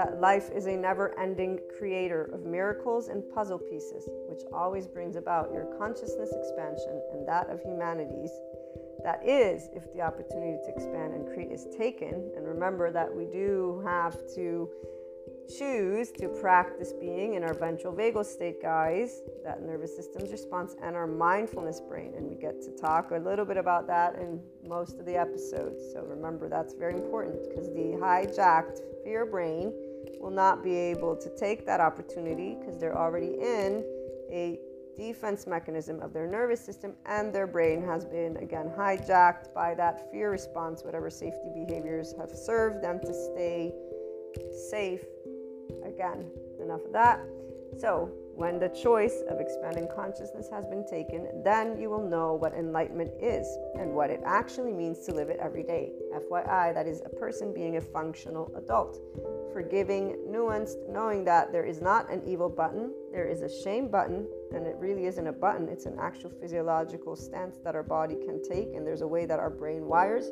that life is a never ending creator of miracles and puzzle pieces, which always brings about your consciousness expansion and that of humanity's that is if the opportunity to expand and create is taken. And remember that we do have to choose to practice being in our ventral vagal state, guys, that nervous system's response, and our mindfulness brain. And we get to talk a little bit about that in most of the episodes. So remember, that's very important because the hijacked fear brain will not be able to take that opportunity because they're already in a defense mechanism of their nervous system and their brain has been again hijacked by that fear response whatever safety behaviors have served them to stay safe. Again enough of that. So when the choice of expanding consciousness has been taken, then you will know what enlightenment is and what it actually means to live it every day. FYI, that is a person being a functional adult. Forgiving, nuanced, knowing that there is not an evil button, there is a shame button, and it really isn't a button, it's an actual physiological stance that our body can take, and there's a way that our brain wires.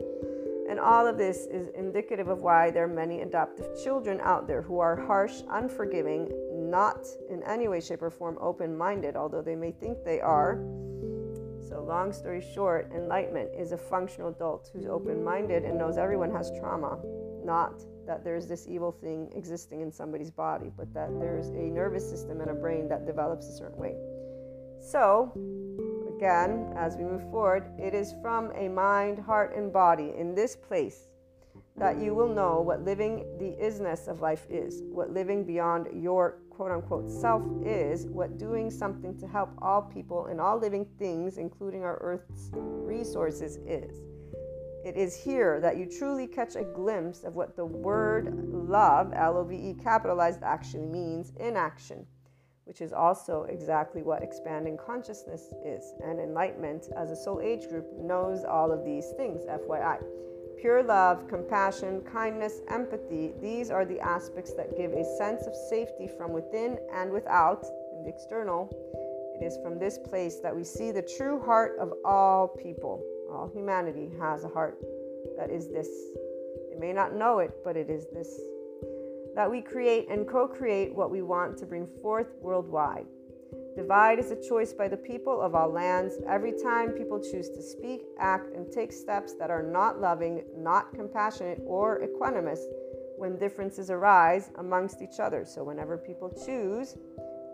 And all of this is indicative of why there are many adaptive children out there who are harsh, unforgiving, not in any way, shape, or form open minded, although they may think they are. So, long story short, enlightenment is a functional adult who's open minded and knows everyone has trauma, not that there's this evil thing existing in somebody's body, but that there's a nervous system and a brain that develops a certain way. So, again, as we move forward, it is from a mind, heart, and body in this place that you will know what living the isness of life is, what living beyond your quote unquote self is, what doing something to help all people and all living things, including our Earth's resources, is. It is here that you truly catch a glimpse of what the word love, L O V E capitalized, actually means in action, which is also exactly what expanding consciousness is. And enlightenment, as a soul age group, knows all of these things, FYI. Pure love, compassion, kindness, empathy, these are the aspects that give a sense of safety from within and without, in the external. It is from this place that we see the true heart of all people. All humanity has a heart that is this. They may not know it, but it is this. That we create and co create what we want to bring forth worldwide. Divide is a choice by the people of all lands. Every time people choose to speak, act, and take steps that are not loving, not compassionate, or equanimous when differences arise amongst each other. So, whenever people choose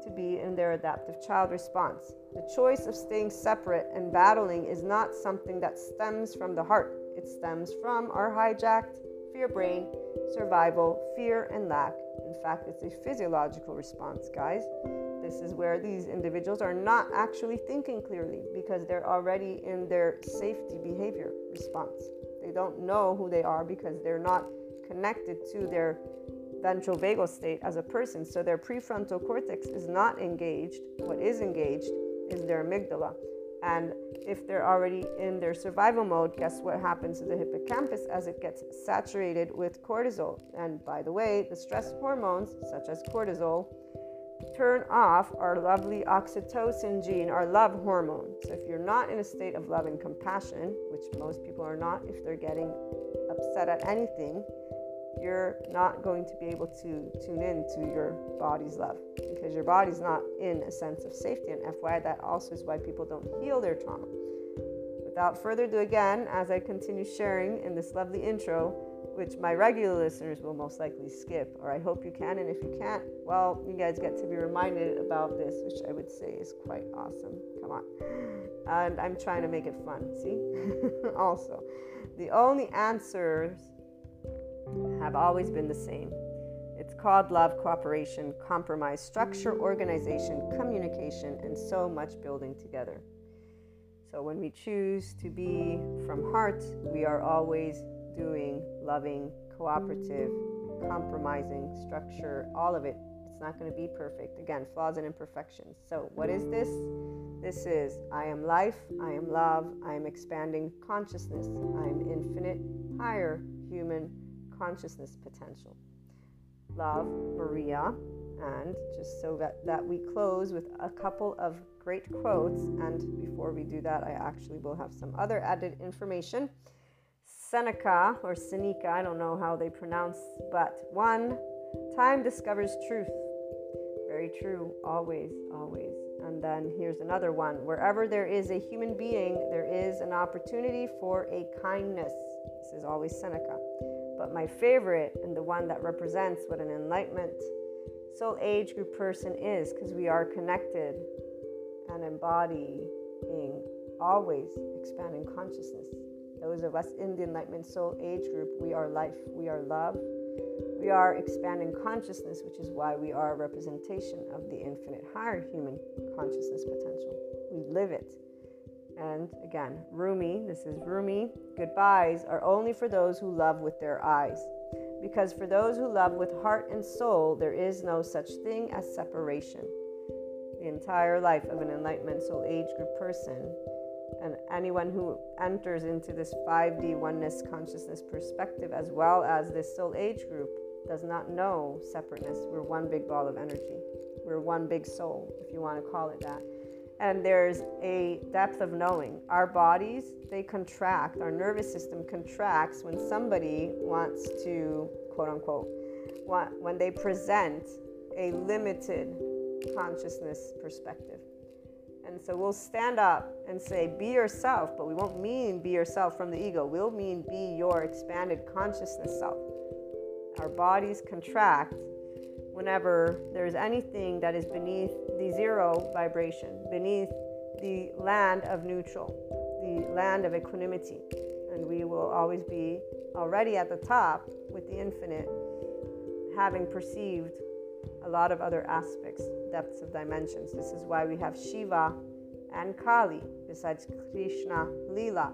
to be in their adaptive child response, the choice of staying separate and battling is not something that stems from the heart, it stems from our hijacked fear brain, survival, fear, and lack. In fact, it's a physiological response, guys. This is where these individuals are not actually thinking clearly because they're already in their safety behavior response. They don't know who they are because they're not connected to their ventral vagal state as a person. So their prefrontal cortex is not engaged. What is engaged is their amygdala. And if they're already in their survival mode, guess what happens to the hippocampus as it gets saturated with cortisol? And by the way, the stress hormones, such as cortisol, turn off our lovely oxytocin gene, our love hormone. So if you're not in a state of love and compassion, which most people are not if they're getting upset at anything, you're not going to be able to tune in to your body's love because your body's not in a sense of safety. And FYI, that also is why people don't heal their trauma. Without further ado, again, as I continue sharing in this lovely intro, which my regular listeners will most likely skip, or I hope you can. And if you can't, well, you guys get to be reminded about this, which I would say is quite awesome. Come on. And I'm trying to make it fun, see? also, the only answers have always been the same. It's called love, cooperation, compromise, structure, organization, communication, and so much building together. So when we choose to be from heart, we are always doing, loving, cooperative, compromising, structure, all of it. It's not going to be perfect. Again, flaws and imperfections. So, what is this? This is I am life, I am love, I am expanding consciousness, I am infinite, higher human consciousness potential. Love, Maria. And just so that, that we close with a couple of great quotes. And before we do that, I actually will have some other added information. Seneca or Seneca, I don't know how they pronounce, but one, time discovers truth. Very true, always, always. And then here's another one wherever there is a human being, there is an opportunity for a kindness. This is always Seneca. But my favorite and the one that represents what an enlightenment soul age group person is, because we are connected and embodying always expanding consciousness those of us in the Enlightenment Soul Age group, we are life, we are love, we are expanding consciousness, which is why we are a representation of the infinite higher human consciousness potential. We live it. And again, Rumi, this is Rumi, goodbyes are only for those who love with their eyes. Because for those who love with heart and soul, there is no such thing as separation. The entire life of an Enlightenment Soul Age group person and anyone who enters into this 5D oneness consciousness perspective, as well as this soul age group, does not know separateness. We're one big ball of energy. We're one big soul, if you want to call it that. And there's a depth of knowing. Our bodies, they contract, our nervous system contracts when somebody wants to, quote unquote, when they present a limited consciousness perspective. And so we'll stand up and say, be yourself, but we won't mean be yourself from the ego. We'll mean be your expanded consciousness self. Our bodies contract whenever there's anything that is beneath the zero vibration, beneath the land of neutral, the land of equanimity. And we will always be already at the top with the infinite, having perceived a lot of other aspects, depths of dimensions. This is why we have Shiva and Kali besides Krishna Lila.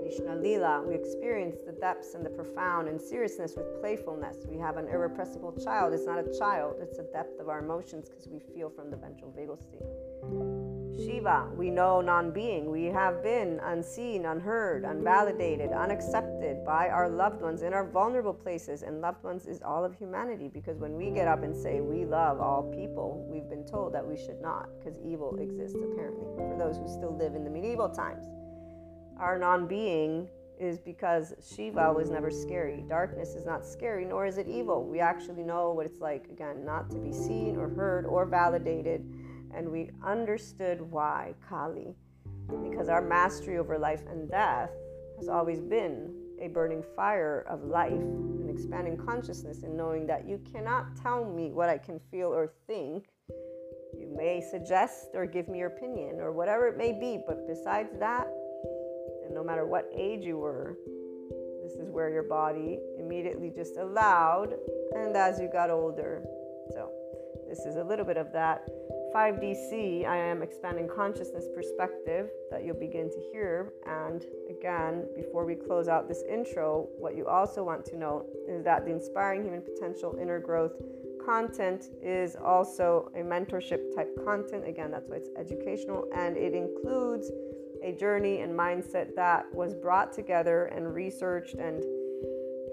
Krishna Lila, we experience the depths and the profound and seriousness with playfulness. We have an irrepressible child. It's not a child, it's the depth of our emotions because we feel from the ventral vagal state. Shiva, we know non being. We have been unseen, unheard, unvalidated, unaccepted by our loved ones in our vulnerable places. And loved ones is all of humanity because when we get up and say we love all people, we've been told that we should not because evil exists apparently for those who still live in the medieval times. Our non being is because Shiva was never scary. Darkness is not scary, nor is it evil. We actually know what it's like, again, not to be seen or heard or validated and we understood why Kali, because our mastery over life and death has always been a burning fire of life, and expanding consciousness, and knowing that you cannot tell me what I can feel or think. You may suggest or give me your opinion or whatever it may be, but besides that, and no matter what age you were, this is where your body immediately just allowed, and as you got older. So, this is a little bit of that 5DC, I am expanding consciousness perspective that you'll begin to hear. And again, before we close out this intro, what you also want to note is that the Inspiring Human Potential Inner Growth content is also a mentorship type content. Again, that's why it's educational and it includes a journey and mindset that was brought together and researched and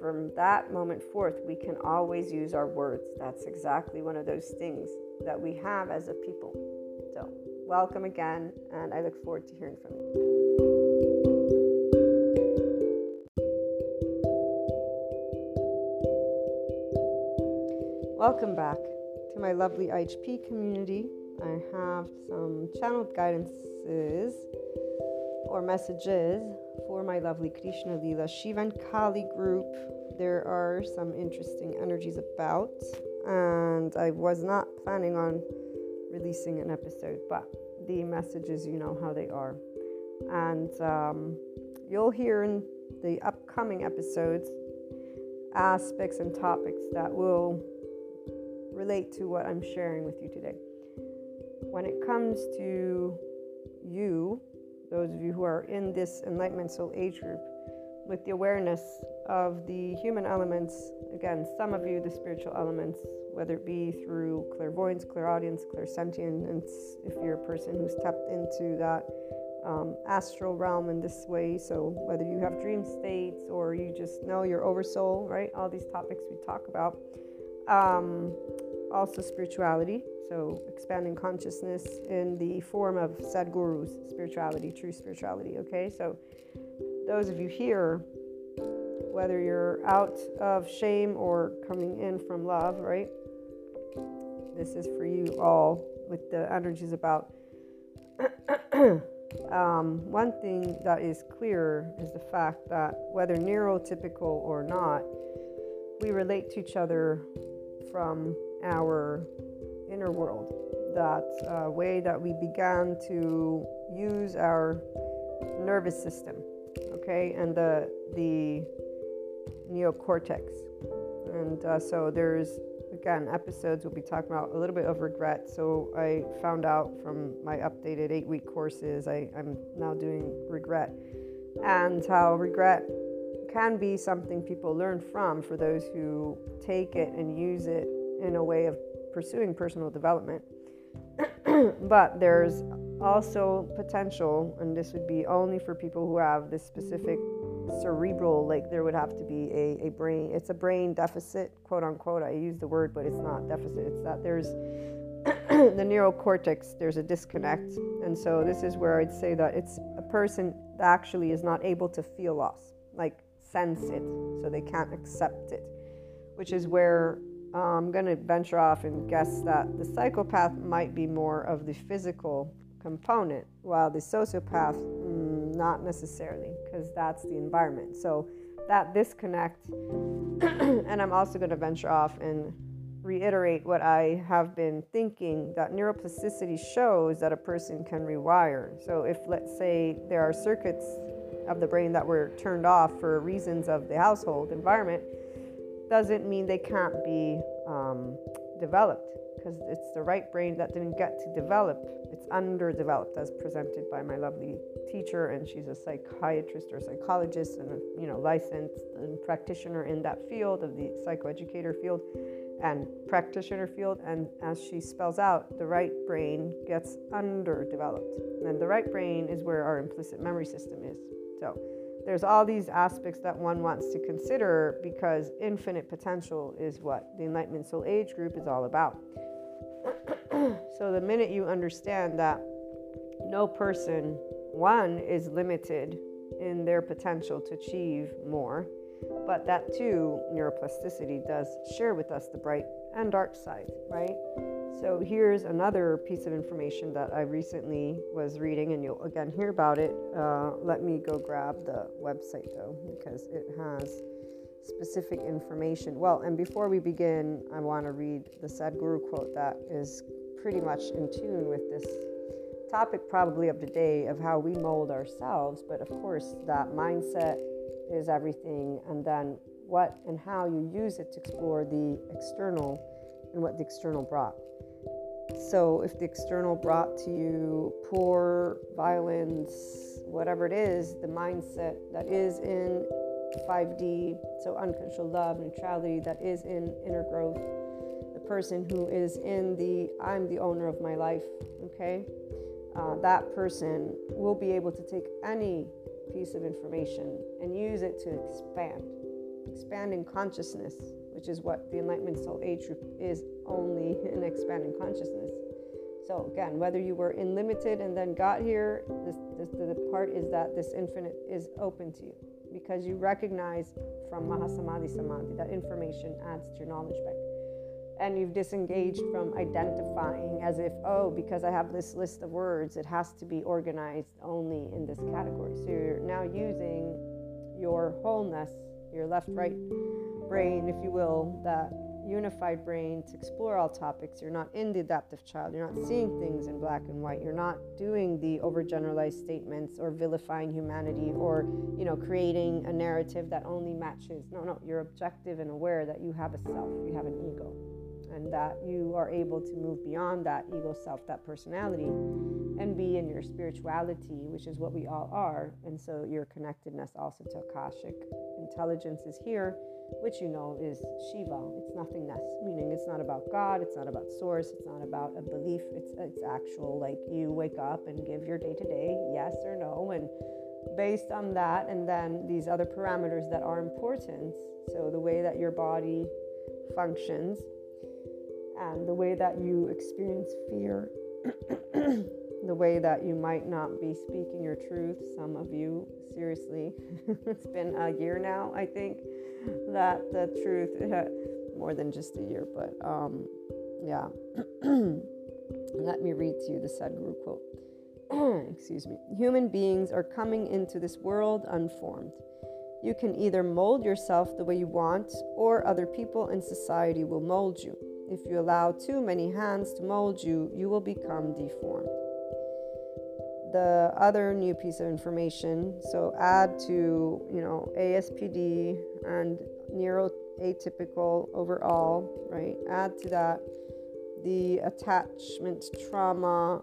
from that moment forth, we can always use our words. That's exactly one of those things that we have as a people. So, welcome again, and I look forward to hearing from you. Welcome back to my lovely IHP community. I have some channeled guidances or messages for my lovely Krishna Lila Shivan Kali group. There are some interesting energies about, and I was not planning on releasing an episode, but the messages, you know how they are. And um, you'll hear in the upcoming episodes aspects and topics that will relate to what I'm sharing with you today. When it comes to you, those of you who are in this Enlightenment Soul Age group, with the awareness of the human elements, again, some of you, the spiritual elements, whether it be through clairvoyance, clairaudience, clairsentience, if you're a person who's tapped into that um, astral realm in this way. So, whether you have dream states or you just know your oversoul, right? All these topics we talk about. Um, also, spirituality. So, expanding consciousness in the form of Sadhguru's spirituality, true spirituality. Okay, so those of you here, whether you're out of shame or coming in from love, right? This is for you all with the energies about. um, one thing that is clear is the fact that whether neurotypical or not, we relate to each other from our inner world. That uh, way that we began to use our nervous system, okay, and the the neocortex. And uh, so there's again episodes we'll be talking about a little bit of regret. So I found out from my updated eight week courses, I, I'm now doing regret and how regret can be something people learn from for those who take it and use it in a way of pursuing personal development. but there's also potential, and this would be only for people who have this specific cerebral, like there would have to be a, a brain, it's a brain deficit, quote unquote. I use the word, but it's not deficit. It's that there's the neocortex, there's a disconnect. And so this is where I'd say that it's a person that actually is not able to feel loss, like sense it, so they can't accept it, which is where I'm going to venture off and guess that the psychopath might be more of the physical component, while the sociopath, mm, not necessarily, because that's the environment. So that disconnect, and I'm also going to venture off and reiterate what I have been thinking that neuroplasticity shows that a person can rewire. So if, let's say, there are circuits of the brain that were turned off for reasons of the household environment, doesn't mean they can't be um, developed because it's the right brain that didn't get to develop. It's underdeveloped, as presented by my lovely teacher, and she's a psychiatrist or psychologist and a you know licensed and practitioner in that field of the psychoeducator field and practitioner field. And as she spells out, the right brain gets underdeveloped, and the right brain is where our implicit memory system is. So there's all these aspects that one wants to consider because infinite potential is what the Enlightenment Soul Age group is all about. so the minute you understand that no person, one, is limited in their potential to achieve more, but that too, neuroplasticity does share with us the bright and dark side, right? So here's another piece of information that I recently was reading, and you'll again hear about it. Uh, let me go grab the website though, because it has specific information. Well, and before we begin, I want to read the Sadhguru quote that is pretty much in tune with this topic, probably of the day, of how we mold ourselves. But of course, that mindset is everything, and then what and how you use it to explore the external and what the external brought. So, if the external brought to you poor, violence, whatever it is, the mindset that is in 5D, so uncontrolled love, neutrality, that is in inner growth, the person who is in the I'm the owner of my life, okay? Uh, that person will be able to take any piece of information and use it to expand, expanding consciousness, which is what the Enlightenment Soul Age group is only in expanding consciousness. So again, whether you were in limited and then got here, this, this, the part is that this infinite is open to you because you recognize from Mahasamadhi Samadhi that information adds to your knowledge bank. and you've disengaged from identifying as if, oh, because I have this list of words, it has to be organized only in this category. So you're now using your wholeness, your left right brain, if you will, that unified brain to explore all topics. You're not in the adaptive child. You're not seeing things in black and white. You're not doing the overgeneralized statements or vilifying humanity or, you know, creating a narrative that only matches. No, no, you're objective and aware that you have a self, you have an ego and that you are able to move beyond that ego self, that personality, and be in your spirituality, which is what we all are. And so your connectedness also to Akashic intelligence is here, which you know is Shiva. It's nothingness, meaning it's not about God, it's not about source, it's not about a belief, it's it's actual like you wake up and give your day to day yes or no and based on that and then these other parameters that are important so the way that your body functions and the way that you experience fear, the way that you might not be speaking your truth. Some of you, seriously, it's been a year now, I think, that the truth, more than just a year, but um, yeah. Let me read to you the Sadhguru quote. Excuse me. Human beings are coming into this world unformed. You can either mold yourself the way you want, or other people in society will mold you. If you allow too many hands to mold you, you will become deformed. The other new piece of information, so add to, you know, ASPD and neuroatypical overall, right? Add to that the attachment trauma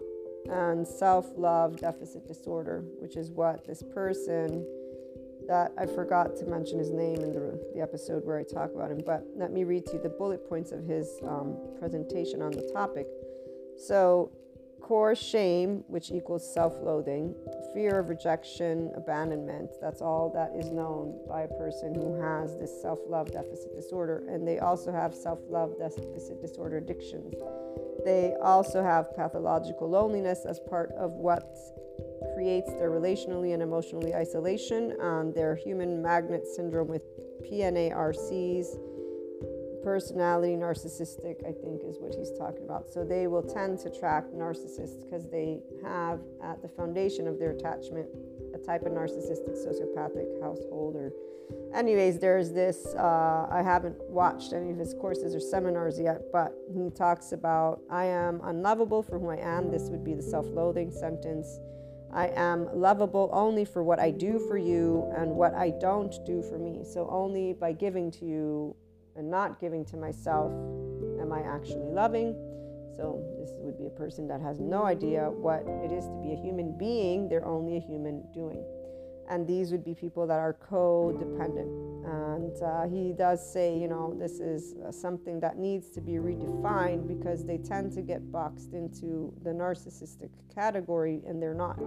and self love deficit disorder, which is what this person that I forgot to mention his name in the, the episode where I talk about him, but let me read to you the bullet points of his um, presentation on the topic. So, core shame, which equals self loathing, fear of rejection, abandonment, that's all that is known by a person who has this self love deficit disorder. And they also have self love deficit disorder addictions. They also have pathological loneliness as part of what creates their relationally and emotionally isolation, um, their human magnet syndrome with PNARCs, personality narcissistic, I think is what he's talking about. So they will tend to attract narcissists because they have at the foundation of their attachment a type of narcissistic sociopathic household or anyways there's this uh, i haven't watched any of his courses or seminars yet but he talks about i am unlovable for who i am this would be the self-loathing sentence I am lovable only for what I do for you and what I don't do for me. So, only by giving to you and not giving to myself am I actually loving. So, this would be a person that has no idea what it is to be a human being, they're only a human doing and these would be people that are codependent. And uh, he does say, you know, this is uh, something that needs to be redefined because they tend to get boxed into the narcissistic category, and they're not.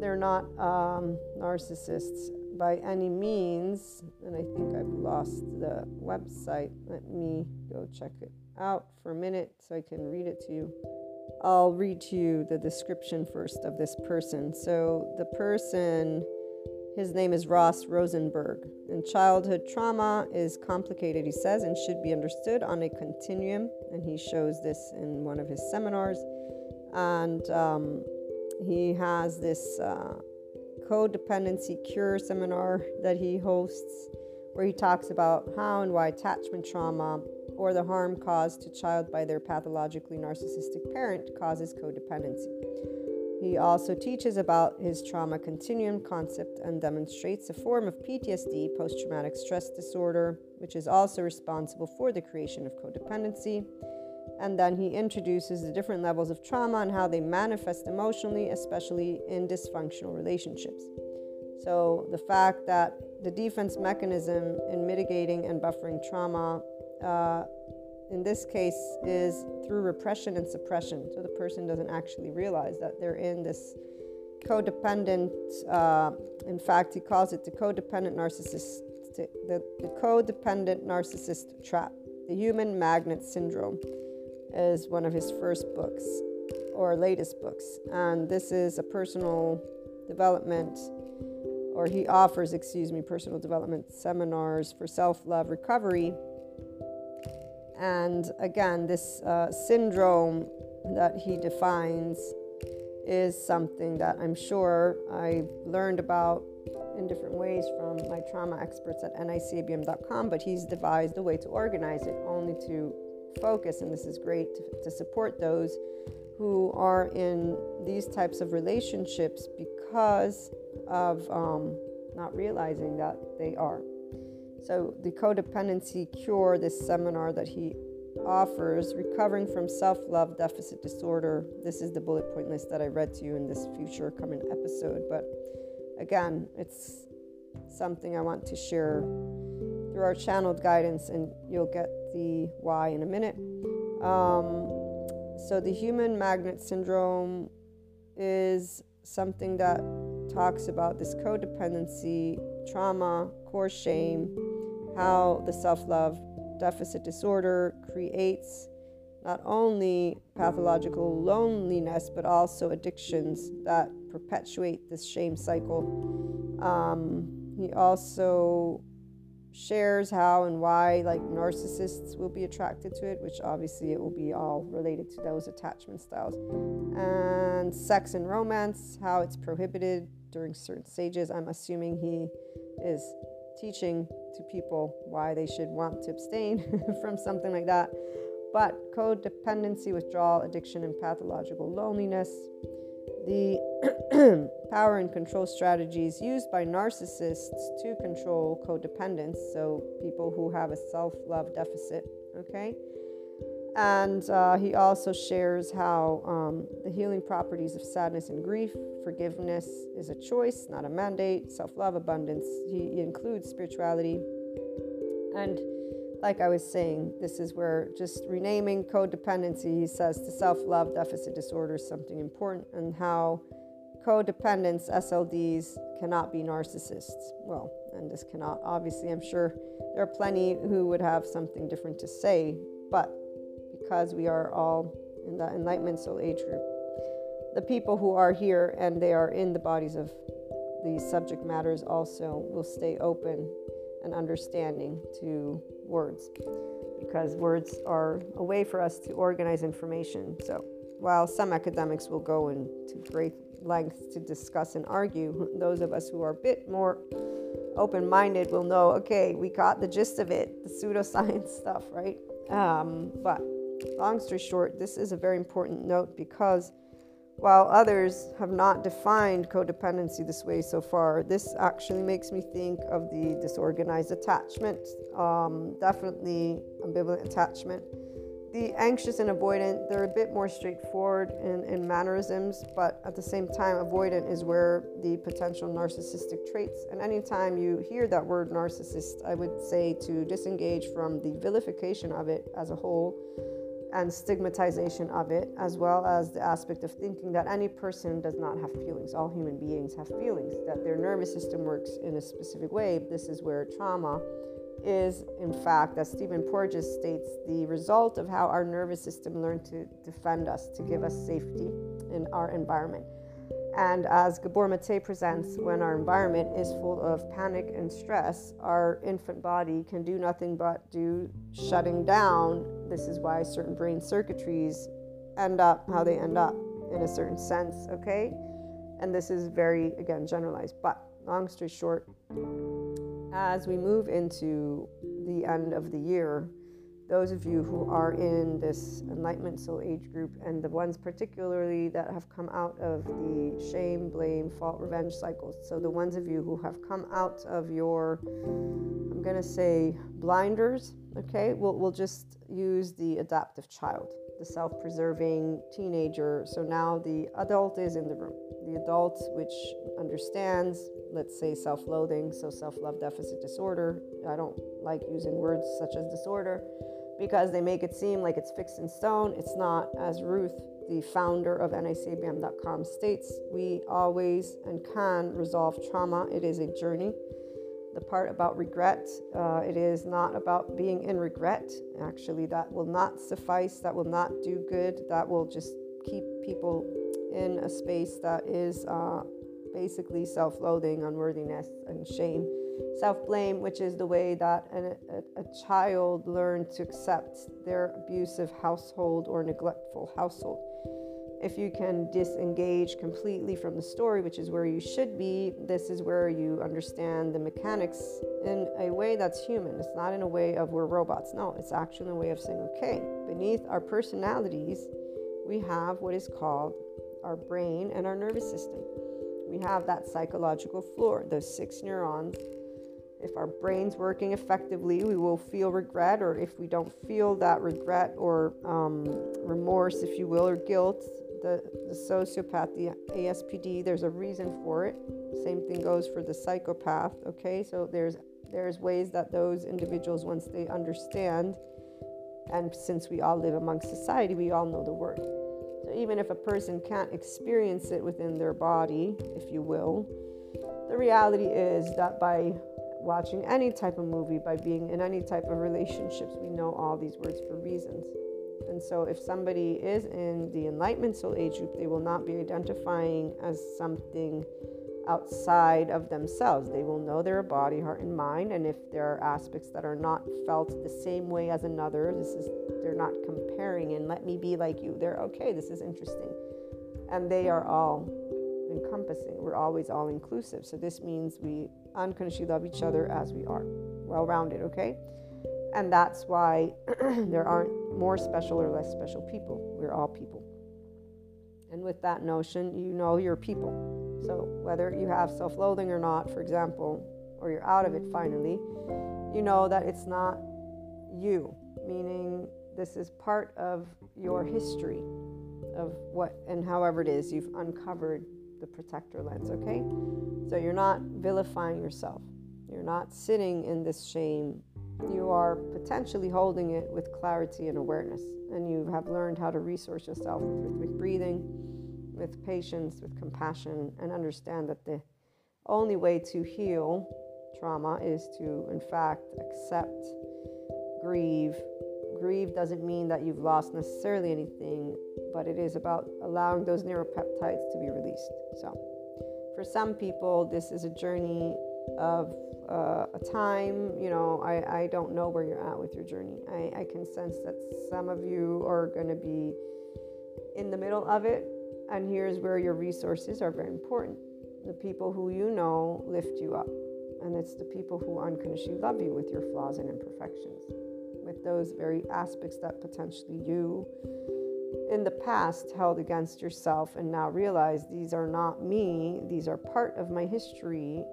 They're not um, narcissists by any means. And I think I've lost the website. Let me go check it out for a minute so I can read it to you. I'll read to you the description first of this person. So the person his name is Ross Rosenberg. And childhood trauma is complicated, he says, and should be understood on a continuum. And he shows this in one of his seminars. And um, he has this uh, codependency cure seminar that he hosts where he talks about how and why attachment trauma or the harm caused to child by their pathologically narcissistic parent causes codependency. He also teaches about his trauma continuum concept and demonstrates a form of PTSD, post traumatic stress disorder, which is also responsible for the creation of codependency. And then he introduces the different levels of trauma and how they manifest emotionally, especially in dysfunctional relationships. So, the fact that the defense mechanism in mitigating and buffering trauma uh, in this case is through repression and suppression. So the person doesn't actually realize that they're in this codependent, uh, in fact, he calls it the codependent narcissist, the, the codependent narcissist trap. The human magnet syndrome is one of his first books or latest books. And this is a personal development, or he offers, excuse me, personal development seminars for self love recovery And again, this uh, syndrome that he defines is something that I'm sure I've learned about in different ways from my trauma experts at nicabm.com, but he's devised a way to organize it only to focus, and this is great to, to support those who are in these types of relationships because of um, not realizing that they are. So, the codependency cure, this seminar that he offers, recovering from self love deficit disorder. This is the bullet point list that I read to you in this future coming episode. But again, it's something I want to share through our channeled guidance, and you'll get the why in a minute. Um, so, the human magnet syndrome is something that talks about this codependency, trauma, core shame, how the self love deficit disorder creates not only pathological loneliness, but also addictions that perpetuate this shame cycle. Um, he also shares how and why like narcissists will be attracted to it which obviously it will be all related to those attachment styles. And sex and romance how it's prohibited during certain stages. I'm assuming he is teaching to people why they should want to abstain from something like that. But codependency withdrawal addiction and pathological loneliness. The power and control strategies used by narcissists to control codependence, so people who have a self love deficit, okay? And uh, he also shares how um, the healing properties of sadness and grief, forgiveness is a choice, not a mandate, self love, abundance. He, he includes spirituality and like I was saying, this is where just renaming codependency, he says, to self love deficit disorder is something important, and how codependents, SLDs, cannot be narcissists. Well, and this cannot, obviously, I'm sure there are plenty who would have something different to say, but because we are all in the Enlightenment Soul Age group, the people who are here and they are in the bodies of these subject matters also will stay open and understanding to words because words are a way for us to organize information. So, while some academics will go into great lengths to discuss and argue, those of us who are a bit more open minded will know okay, we got the gist of it, the pseudoscience stuff, right? Um, but long story short, this is a very important note because while others have not defined codependency this way so far, this actually makes me think of the disorganized attachment, um, definitely ambivalent attachment. The anxious and avoidant, they're a bit more straightforward in, in mannerisms, but at the same time, avoidant is where the potential narcissistic traits. And anytime you hear that word narcissist, I would say to disengage from the vilification of it as a whole and stigmatization of it, as well as the aspect of thinking that any person does not have feelings. All human beings have feelings, that their nervous system works in a specific way. This is where trauma is, in fact, as Stephen Porges states, the result of how our nervous system learned to defend us, to give us safety in our environment. And as Gabor Mate presents, when our environment is full of panic and stress, our infant body can do nothing but do shutting down. This is why certain brain circuitries end up how they end up in a certain sense, okay? And this is very, again, generalized. But long story short, as we move into the end of the year, those of you who are in this enlightenment soul age group and the ones particularly that have come out of the shame, blame, fault, revenge cycles. So, the ones of you who have come out of your, I'm going to say, blinders, okay, we'll, we'll just use the adaptive child, the self preserving teenager. So now the adult is in the room. The adult, which understands, let's say, self loathing, so self love deficit disorder. I don't like using words such as disorder because they make it seem like it's fixed in stone. It's not, as Ruth, the founder of NICABM.com, states, we always and can resolve trauma. It is a journey. The part about regret, uh, it is not about being in regret. Actually, that will not suffice. That will not do good. That will just keep people in a space that is uh, basically self loathing, unworthiness, and shame Self blame, which is the way that a, a, a child learned to accept their abusive household or neglectful household if you can disengage completely from the story, which is where you should be, this is where you understand the mechanics in a way that's human. It's not in a way of we're robots. No, it's actually in a way of saying, okay, beneath our personalities, we have what is called our brain and our nervous system. We have that psychological floor, those six neurons if our brain's working effectively, we will feel regret, or if we don't feel that regret or um, remorse, if you will, or guilt, the, the sociopath, the ASPD, there's a reason for it. Same thing goes for the psychopath, okay? So there's there's ways that those individuals, once they understand, and since we all live amongst society, we all know the word. Even if a person can't experience it within their body, if you will, the reality is that by watching any type of movie, by being in any type of relationships, we know all these words for reasons. And so, if somebody is in the Enlightenment Soul Age group, they will not be identifying as something outside of themselves. They will know their body, heart, and mind. And if there are aspects that are not felt the same way as another, this is they're not comparing and let me be like you. They're okay, this is interesting. And they are all encompassing. We're always all inclusive. So this means we unconditionally love each other as we are. Well rounded, okay? And that's why there aren't more special or less special people. We're all people. And with that notion, you know you're people. So whether you have self loathing or not, for example, or you're out of it finally, you know that it's not you, meaning this is part of your history of what and however it is you've uncovered the protector lens, okay? So you're not vilifying yourself. You're not sitting in this shame you are potentially holding it with clarity and awareness. And you have learned how to resource yourself with, with breathing, with patience, with compassion, and understand that the only way to heal trauma is to, in fact, accept, grieve. Grieve doesn't mean that you've lost necessarily anything, but it is about allowing those neuropeptides to be released. So, for some people, this is a journey of uh, a time. You know, I, I don't know where you're at with your journey. I, I can sense that some of you are going to be in the middle of it. And here's where your resources are very important. The people who you know lift you up. And it's the people who unconditionally love you with your flaws and imperfections, with those very aspects that potentially you in the past held against yourself and now realize these are not me, these are part of my history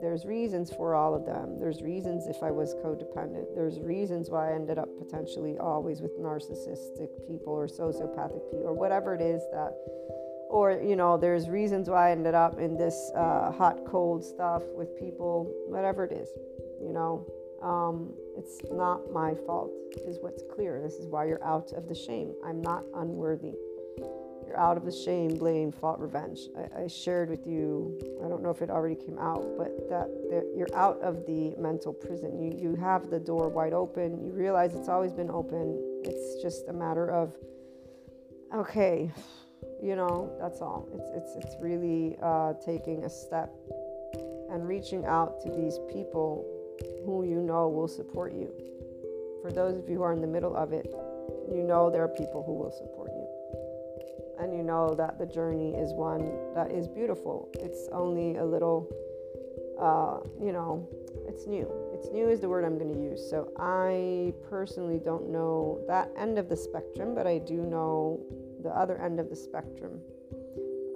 there's reasons for all of them. There's reasons if I was codependent. There's reasons why I ended up potentially always with narcissistic people or sociopathic people or whatever it is that, or, you know, there's reasons why I ended up in this uh, hot, cold stuff with people, whatever it is, you know. Um, it's not my fault, is what's clear. This is why you're out of the shame. I'm not unworthy. You're out of the shame, blame, fault, revenge. I, I, shared with you, I don't know if it already came out, but that, you're out of the mental prison. You, you have the door wide open. You realize it's always been open. It's just a matter of, okay, you know, that's all. It's, it's, it's really uh, taking a step and reaching out to these people who you know will support you. For those of you who are in the middle of it, you know there are people who will support you and you know that the journey is one that is beautiful. It's only a little, uh, you know, it's new. It's new is the word I'm going to use. So I personally don't know that end of the spectrum, but I do know the other end of the spectrum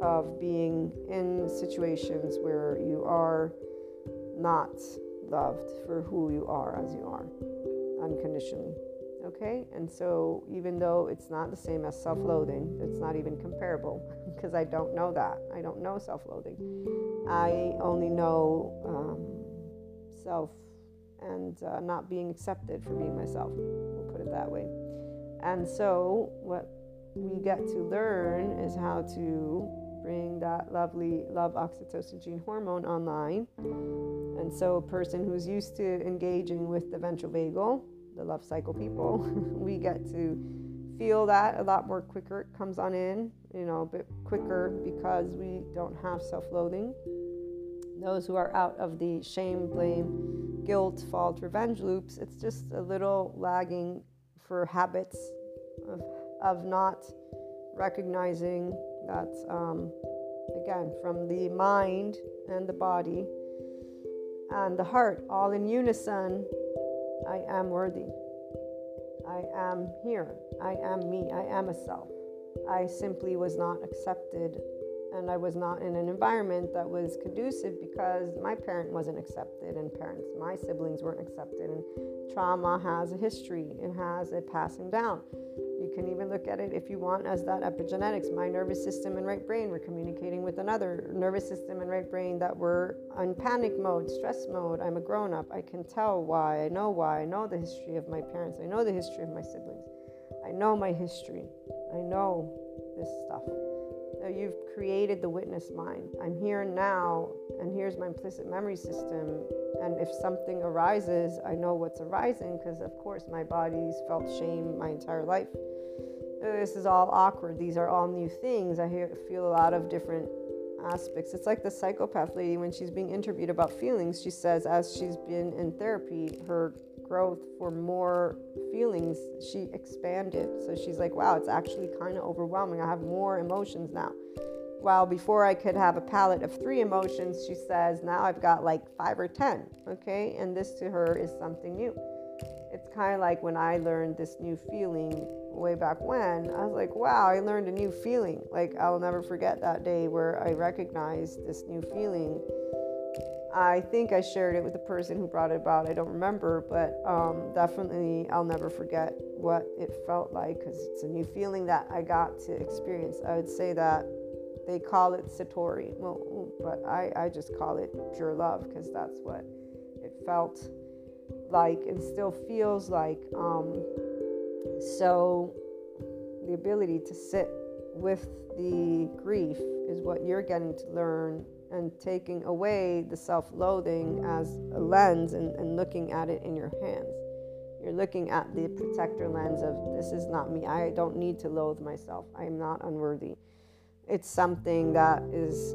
of being in situations where you are not loved for who you are as you are unconditionally. Okay, and so even though it's not the same as self loathing, it's not even comparable because I don't know that. I don't know self loathing. I only know um, self and uh, not being accepted for being myself. We'll put it that way. And so, what we get to learn is how to bring that lovely love oxytocin gene hormone online. And so, a person who's used to engaging with the ventral vagal the love cycle people, we get to feel that a lot more quicker. It comes on in, you know, a bit quicker because we don't have self loathing. those who are out of the shame, blame, guilt, fault, revenge loops, it's just a little lagging for habits of, of not recognizing that, um, again, from the mind and the body and the heart, all in unison, I am worthy. I am here. I am me. I am a self. I simply was not accepted and I was not in an environment that was conducive because my parent wasn't accepted and parents, my siblings weren't accepted. And trauma has a history, it has a passing down. Can even look at it if you want as that epigenetics. My nervous system and right brain were communicating with another nervous system and right brain that were on panic mode, stress mode. I'm a grown up. I can tell why. I know why. I know the history of my parents. I know the history of my siblings. I know my history. I know this stuff. You've created the witness mind. I'm here now, and here's my implicit memory system. And if something arises, I know what's arising because, of course, my body's felt shame my entire life. Uh, this is all awkward. These are all new things. I hear, feel a lot of different aspects. It's like the psychopath lady when she's being interviewed about feelings. She says, as she's been in therapy, her growth for more feelings, she expanded. So she's like, wow, it's actually kind of overwhelming. I have more emotions now. While before I could have a palette of three emotions, she says, now I've got like five or 10. Okay. And this to her is something new. It's kind of like when I learned this new feeling way back when, I was like, wow, I learned a new feeling. Like, I'll never forget that day where I recognized this new feeling I think I shared it with the person who brought it about. I don't remember, but um, definitely I'll never forget what it felt like because it's a new feeling that I got to experience. I would say that they call it Satori, well, but I, I just call it pure love because that's what it felt like and still feels like. Um, so the ability to sit with the grief is what you're getting to learn and taking away the self loathing as a lens and, and looking at it in your hands. You're looking at the protector lens of this is not me. I don't need to loathe myself. I am not unworthy. It's something that is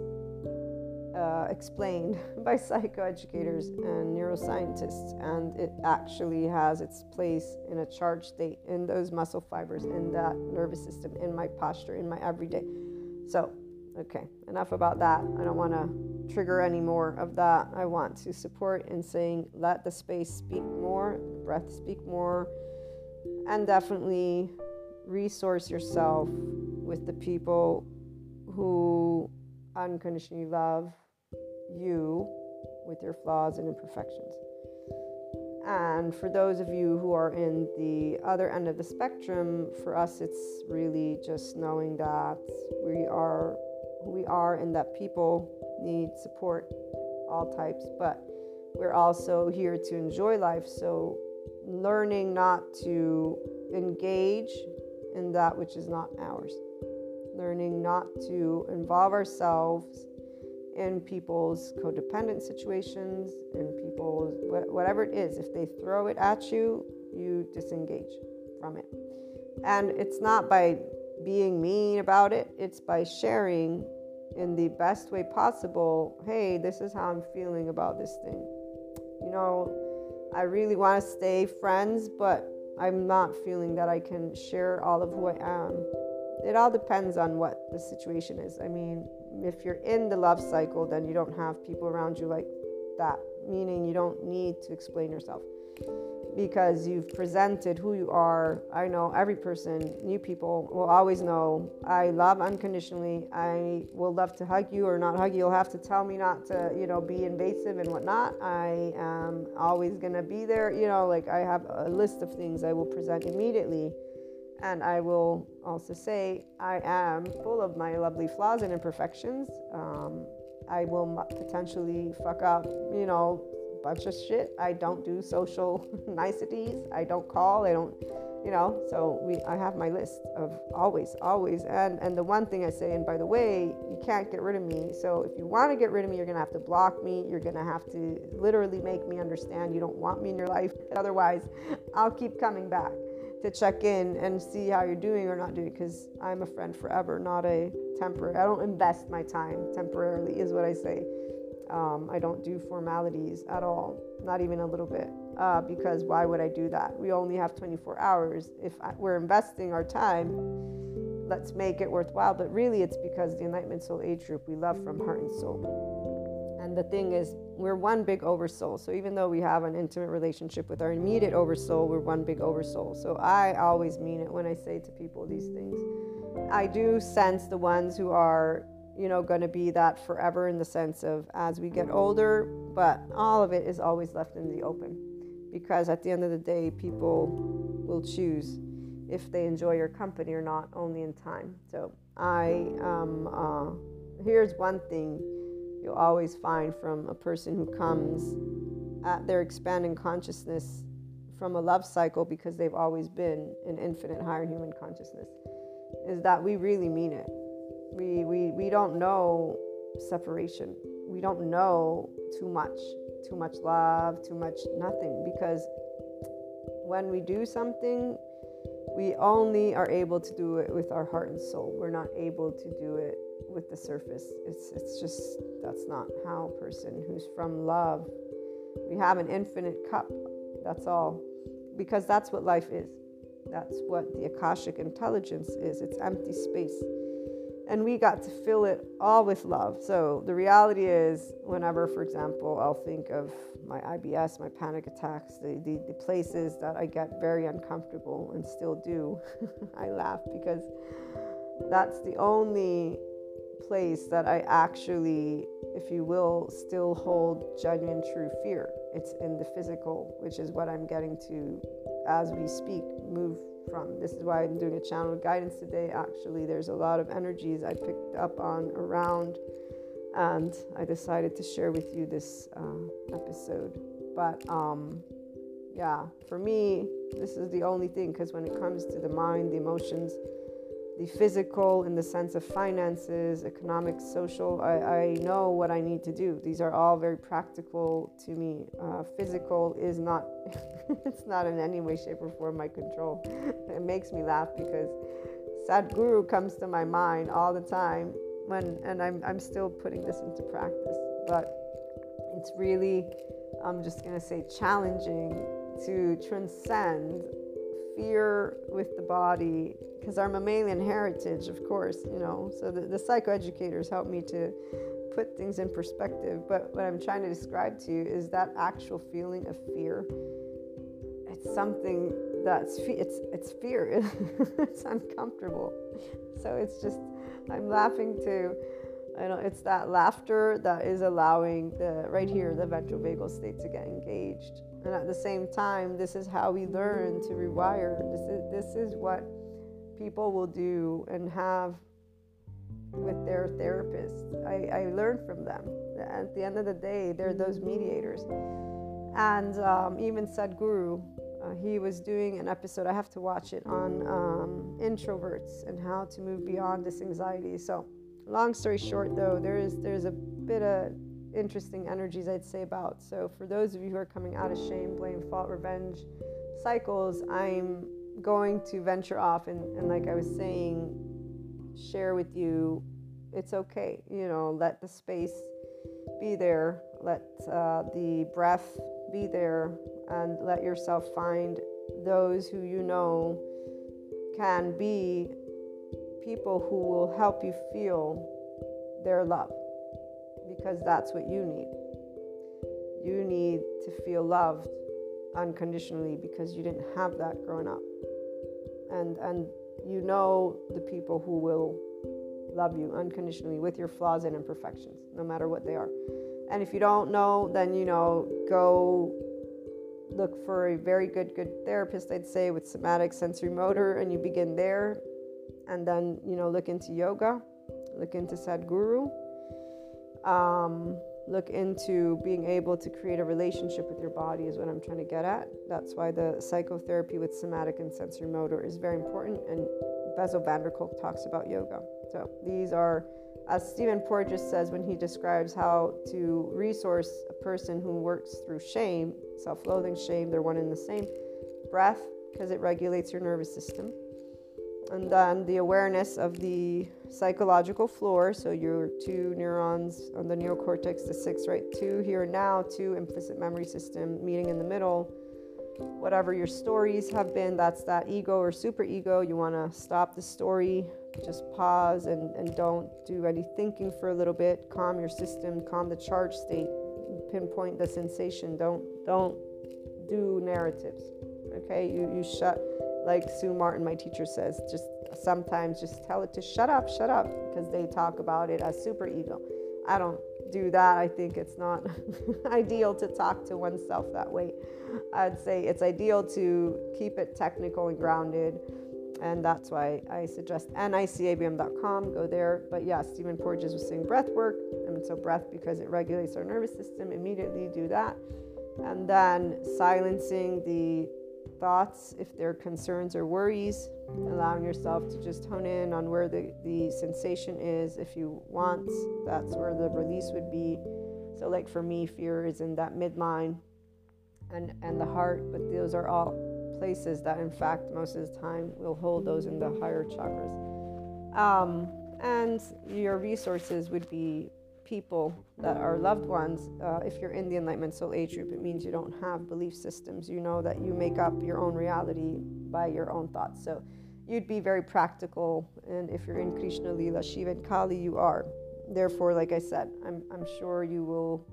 uh, explained by psychoeducators and neuroscientists, and it actually has its place in a charged state in those muscle fibers, in that nervous system, in my posture, in my everyday. So, Okay, enough about that. I don't want to trigger any more of that. I want to support in saying let the space speak more, breath speak more, and definitely resource yourself with the people who unconditionally love you with your flaws and imperfections. And for those of you who are in the other end of the spectrum, for us, it's really just knowing that we are we are and that people need support, all types, but we're also here to enjoy life. So, learning not to engage in that which is not ours, learning not to involve ourselves in people's codependent situations, in people's whatever it is. If they throw it at you, you disengage from it. And it's not by being mean about it, it's by sharing in the best way possible hey, this is how I'm feeling about this thing. You know, I really want to stay friends, but I'm not feeling that I can share all of who I am. It all depends on what the situation is. I mean, if you're in the love cycle, then you don't have people around you like that, meaning you don't need to explain yourself because you've presented who you are. I know every person, new people will always know I love unconditionally. I will love to hug you or not hug you. You'll have to tell me not to, you know, be invasive and whatnot. I am always going to be there. You know, like I have a list of things I will present immediately. And I will also say I am full of my lovely flaws and imperfections. Um, I will potentially fuck up, you know, bunch of shit. I don't do social niceties. I don't call. I don't, you know. So we, I have my list of always, always. And and the one thing I say, and by the way, you can't get rid of me. So if you want to get rid of me, you're gonna have to block me. You're gonna have to literally make me understand you don't want me in your life. Otherwise, I'll keep coming back to check in and see how you're doing or not doing because I'm a friend forever, not a temporary. I don't invest my time temporarily, is what I say. Um, I don't do formalities at all, not even a little bit, uh, because why would I do that? We only have 24 hours. If we're investing our time, let's make it worthwhile. But really, it's because the Enlightenment Soul Age Group we love from heart and soul. And the thing is, we're one big oversoul. So even though we have an intimate relationship with our immediate oversoul, we're one big oversoul. So I always mean it when I say to people these things. I do sense the ones who are, you know, going to be that forever in the sense of as we get older, but all of it is always left in the open. Because at the end of the day, people will choose if they enjoy your company or not, only in time. So I, um, uh, here's one thing you'll always find from a person who comes at their expanding consciousness from a love cycle because they've always been in infinite higher human consciousness is that we really mean it. We, we, we don't know separation. We don't know too much, too much love, too much nothing. Because when we do something, we only are able to do it with our heart and soul. We're not able to do it with the surface. It's, it's just, that's not how a person who's from love, we have an infinite cup. That's all. Because that's what life is. That's what the Akashic intelligence is. It's empty space. And we got to fill it all with love. So the reality is, whenever, for example, I'll think of my IBS, my panic attacks, the, the, the places that I get very uncomfortable and still do, I laugh because that's the only place that I actually, if you will, still hold genuine true fear. It's in the physical, which is what I'm getting to as we speak, move from. This is why I'm doing a channel guidance today. Actually, there's a lot of energies I picked up on around, and I decided to share with you this uh, episode. But um, yeah, for me, this is the only thing because when it comes to the mind, the emotions, the physical in the sense of finances, economic, social. I, I know what I need to do. These are all very practical to me. Uh, physical is not, it's not in any way, shape, or form my control. it makes me laugh because Sadhguru comes to my mind all the time when, and I'm, I'm still putting this into practice. But it's really, I'm just going to say, challenging to transcend fear with the body because our mammalian heritage, of course, you know. So the, the psychoeducators help me to put things in perspective. But what I'm trying to describe to you is that actual feeling of fear. It's something that's it's it's fear. it's uncomfortable. So it's just I'm laughing too. I know it's that laughter that is allowing the right here the ventral vagal state to get engaged. And at the same time, this is how we learn to rewire. This is this is what people will do and have with their therapists. I, I learned from them. At the end of the day, they're those mediators. And um, even Sadhguru, uh, he was doing an episode, I have to watch it, on um, introverts and how to move beyond this anxiety. So, long story short, though, there is there's a bit of interesting energies I'd say about. So, for those of you who are coming out of shame, blame, fault, revenge cycles, I'm going to venture off and, and like I was saying, share with you, it's okay. You know, let the space be there, let uh, the breath be there, and let yourself find those who you know can be people who will help you feel their love because that's what you need. You need to feel loved unconditionally because you didn't have that growing up. And and you know the people who will love you unconditionally with your flaws and imperfections, no matter what they are. And if you don't know, then you know, go look for a very good good therapist, I'd say, with somatic sensory motor, and you begin there. And then, you know, look into yoga, look into Sadhguru. Um, look into being able to create a relationship with your body is what I'm trying to get at. That's why the psychotherapy with somatic and sensory motor is very important. And Bessel van der Kolk talks about yoga. So these are, as Stephen Porges says when he describes how to resource a person who works through shame, self-loathing, shame, they're one and the same. Breath, because it regulates your nervous system. And then the awareness of the psychological floor. So your two neurons on the neocortex, the six, right? Two here and now, two implicit memory system meeting in the middle. Whatever your stories have been, that's that ego or super ego. You want to stop the story, just pause and, and don't do any thinking for a little bit. Calm your system, calm the charge state, pinpoint the sensation. Don't don't do narratives. Okay, you, you shut like Sue Martin, my teacher says, just sometimes just tell it to shut up, shut up, because they talk about it as super ego. I don't do that. I think it's not ideal to talk to oneself that way. I'd say it's ideal to keep it technical and grounded. And that's why I suggest nicabm.com, go there. But yeah, Stephen Porges was saying breath work. And so, breath, because it regulates our nervous system, immediately do that. And then silencing the thoughts, if they're concerns or worries, allowing yourself to just hone in on where the, the sensation is. If you want, that's where the release would be. So, like for me, fear is in that midline and, and the heart, but those are all places that, in fact, most of the time we'll hold those in the higher chakras. Um, and your resources would be people that are loved ones, uh, if you're in the Enlightenment Soul Age group, it means you don't have belief systems. You know that you make up your own reality by your own thoughts. So you'd be very practical. And if you're in Krishna, Lila, Shiva, and Kali, you are. Therefore, like I said, I'm, I'm sure you will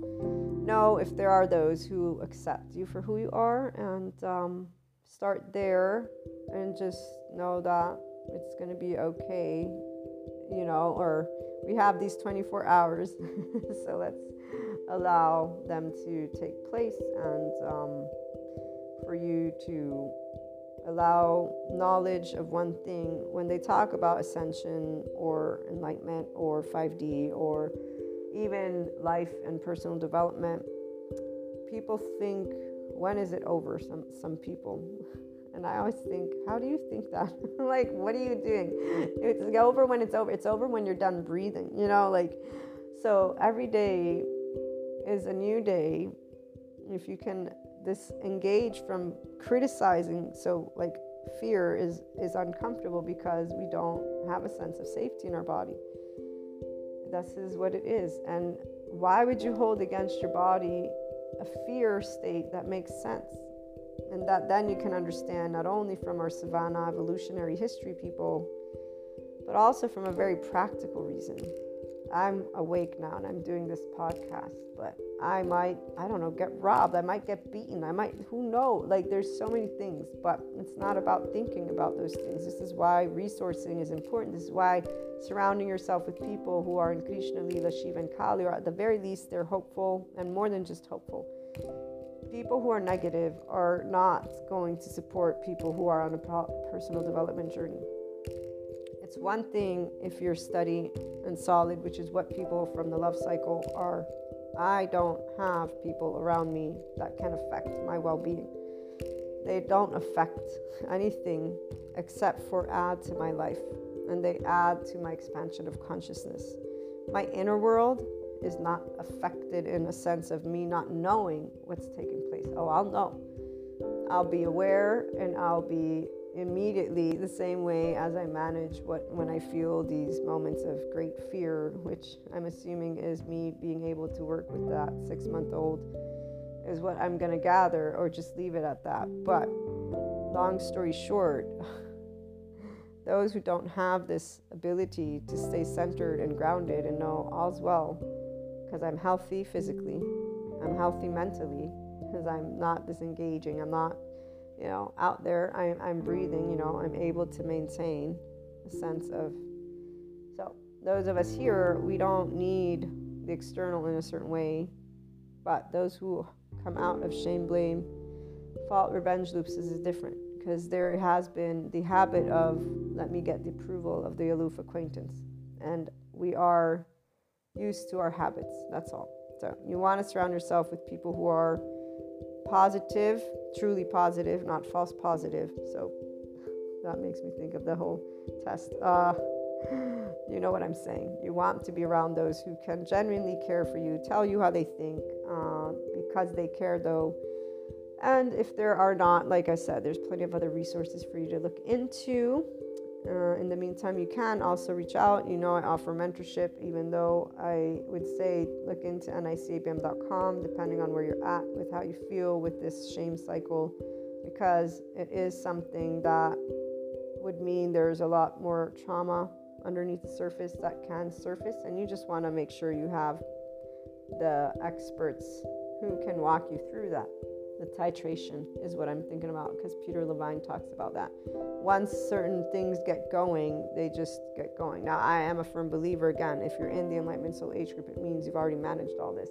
know if there are those who accept you for who you are and um, start there and just know that it's going to be okay, you know, or we have these 24 hours, so let's allow them to take place and um, for you to allow knowledge of one thing when they talk about ascension or enlightenment or 5D or even life and personal development. People think, when is it over? Some, some people. And I always think, how do you think that? like, what are you doing? It's over when it's over. It's over when you're done breathing, you know? Like, so every day is a new day. If you can disengage from criticizing, so like fear is is uncomfortable because we don't have a sense of safety in our body. This is what it is. And why would you hold against your body a fear state that makes sense? And that then you can understand not only from our savannah evolutionary history people, but also from a very practical reason. I'm awake now and I'm doing this podcast, but I might, I don't know, get robbed. I might get beaten. I might, who knows? Like, there's so many things, but it's not about thinking about those things. This is why resourcing is important. This is why surrounding yourself with people who are in Krishna, Lila, Shiva, and Kali, or at the very least, they're hopeful and more than just hopeful people who are negative are not going to support people who are on a personal development journey. It's one thing if you're steady and solid, which is what people from the love cycle are. I don't have people around me that can affect my well being. They don't affect anything except for add to my life and they add to my expansion of consciousness. My inner world is not affected in a sense of me not knowing what's taking place. Oh, I'll know. I'll be aware and I'll be immediately the same way as I manage what when I feel these moments of great fear, which I'm assuming is me being able to work with that six month old, is what I'm to gather, or just leave it at that. But long story short, those who don't have this ability to stay centered and grounded and know all's well because I'm healthy physically, I'm healthy mentally, because I'm not disengaging, I'm not, you know, out there, I'm, I'm breathing, you know, I'm able to maintain a sense of. So, those of us here, we don't need the external in a certain way, but those who come out of shame, blame, fault, revenge loops is different because there has been the habit of let me get the approval of the aloof acquaintance. And we are used to our habits. That's all. So you want to surround yourself with people who are positive, truly positive, not false positive. So that makes me think of the whole test. Uh, you know what I'm saying. You want to be around those who can genuinely care for you, tell you how they think, uh, because they care, though. And if there are not, like I said, there's plenty of other resources for you to look into. Uh, in the meantime, you can also reach out. You know, I offer mentorship, even though I would say look into nicabm.com, depending on where you're at with how you feel with this shame cycle, because it is something that would mean there's a lot more trauma underneath the surface that can surface, and you just want to make sure you have the experts who can walk you through that. The titration is what I'm thinking about because Peter Levine talks about that. Once certain things get going, they just get going. Now, I am a firm believer again, if you're in the Enlightenment Soul Age group, it means you've already managed all this.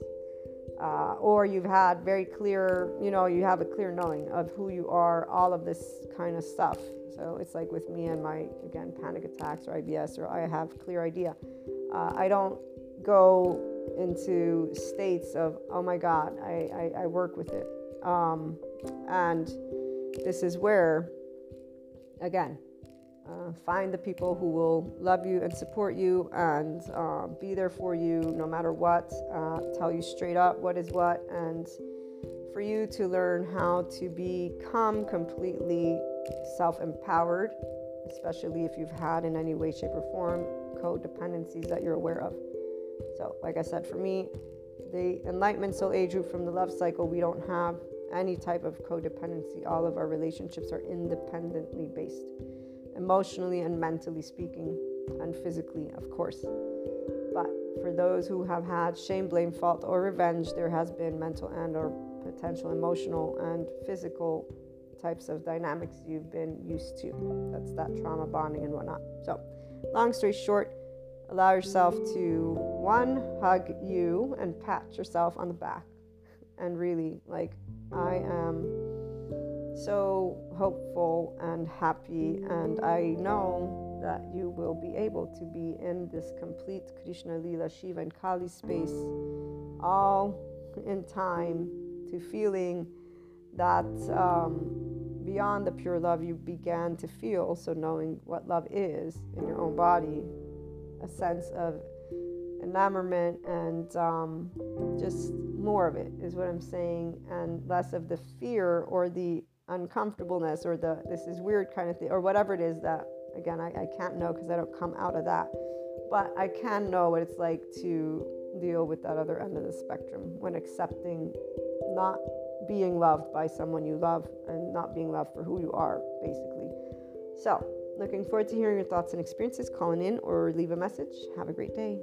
Uh, or you've had very clear, you know, you have a clear knowing of who you are, all of this kind of stuff. So it's like with me and my, again, panic attacks or IBS, or I have clear idea. Uh, I don't go into states of, oh my God, I, I, I work with it. Um, and this is where, again, uh, find the people who will love you and support you and uh, be there for you no matter what, uh, tell you straight up what is what, and for you to learn how to become completely self empowered, especially if you've had in any way, shape, or form codependencies that you're aware of. So, like I said, for me, the enlightenment soul age group from the love cycle, we don't have any type of codependency. All of our relationships are independently based, emotionally and mentally speaking, and physically, of course. But for those who have had shame, blame, fault, or revenge, there has been mental and or potential emotional and physical types of dynamics you've been used to. That's that trauma bonding and whatnot. So, long story short, allow yourself to one hug you and pat yourself on the back and really like I am so hopeful and happy, and I know that you will be able to be in this complete Krishna Lila Shiva and Kali space, all in time to feeling that um, beyond the pure love you began to feel, so knowing what love is in your own body, a sense of enamorment and um, just more of it is what I'm saying, and less of the fear or the uncomfortableness or the this is weird kind of thing or whatever it is that again I, I can't know because I don't come out of that, but I can know what it's like to deal with that other end of the spectrum when accepting not being loved by someone you love and not being loved for who you are, basically. So, looking forward to hearing your thoughts and experiences. Calling in or leave a message. Have a great day.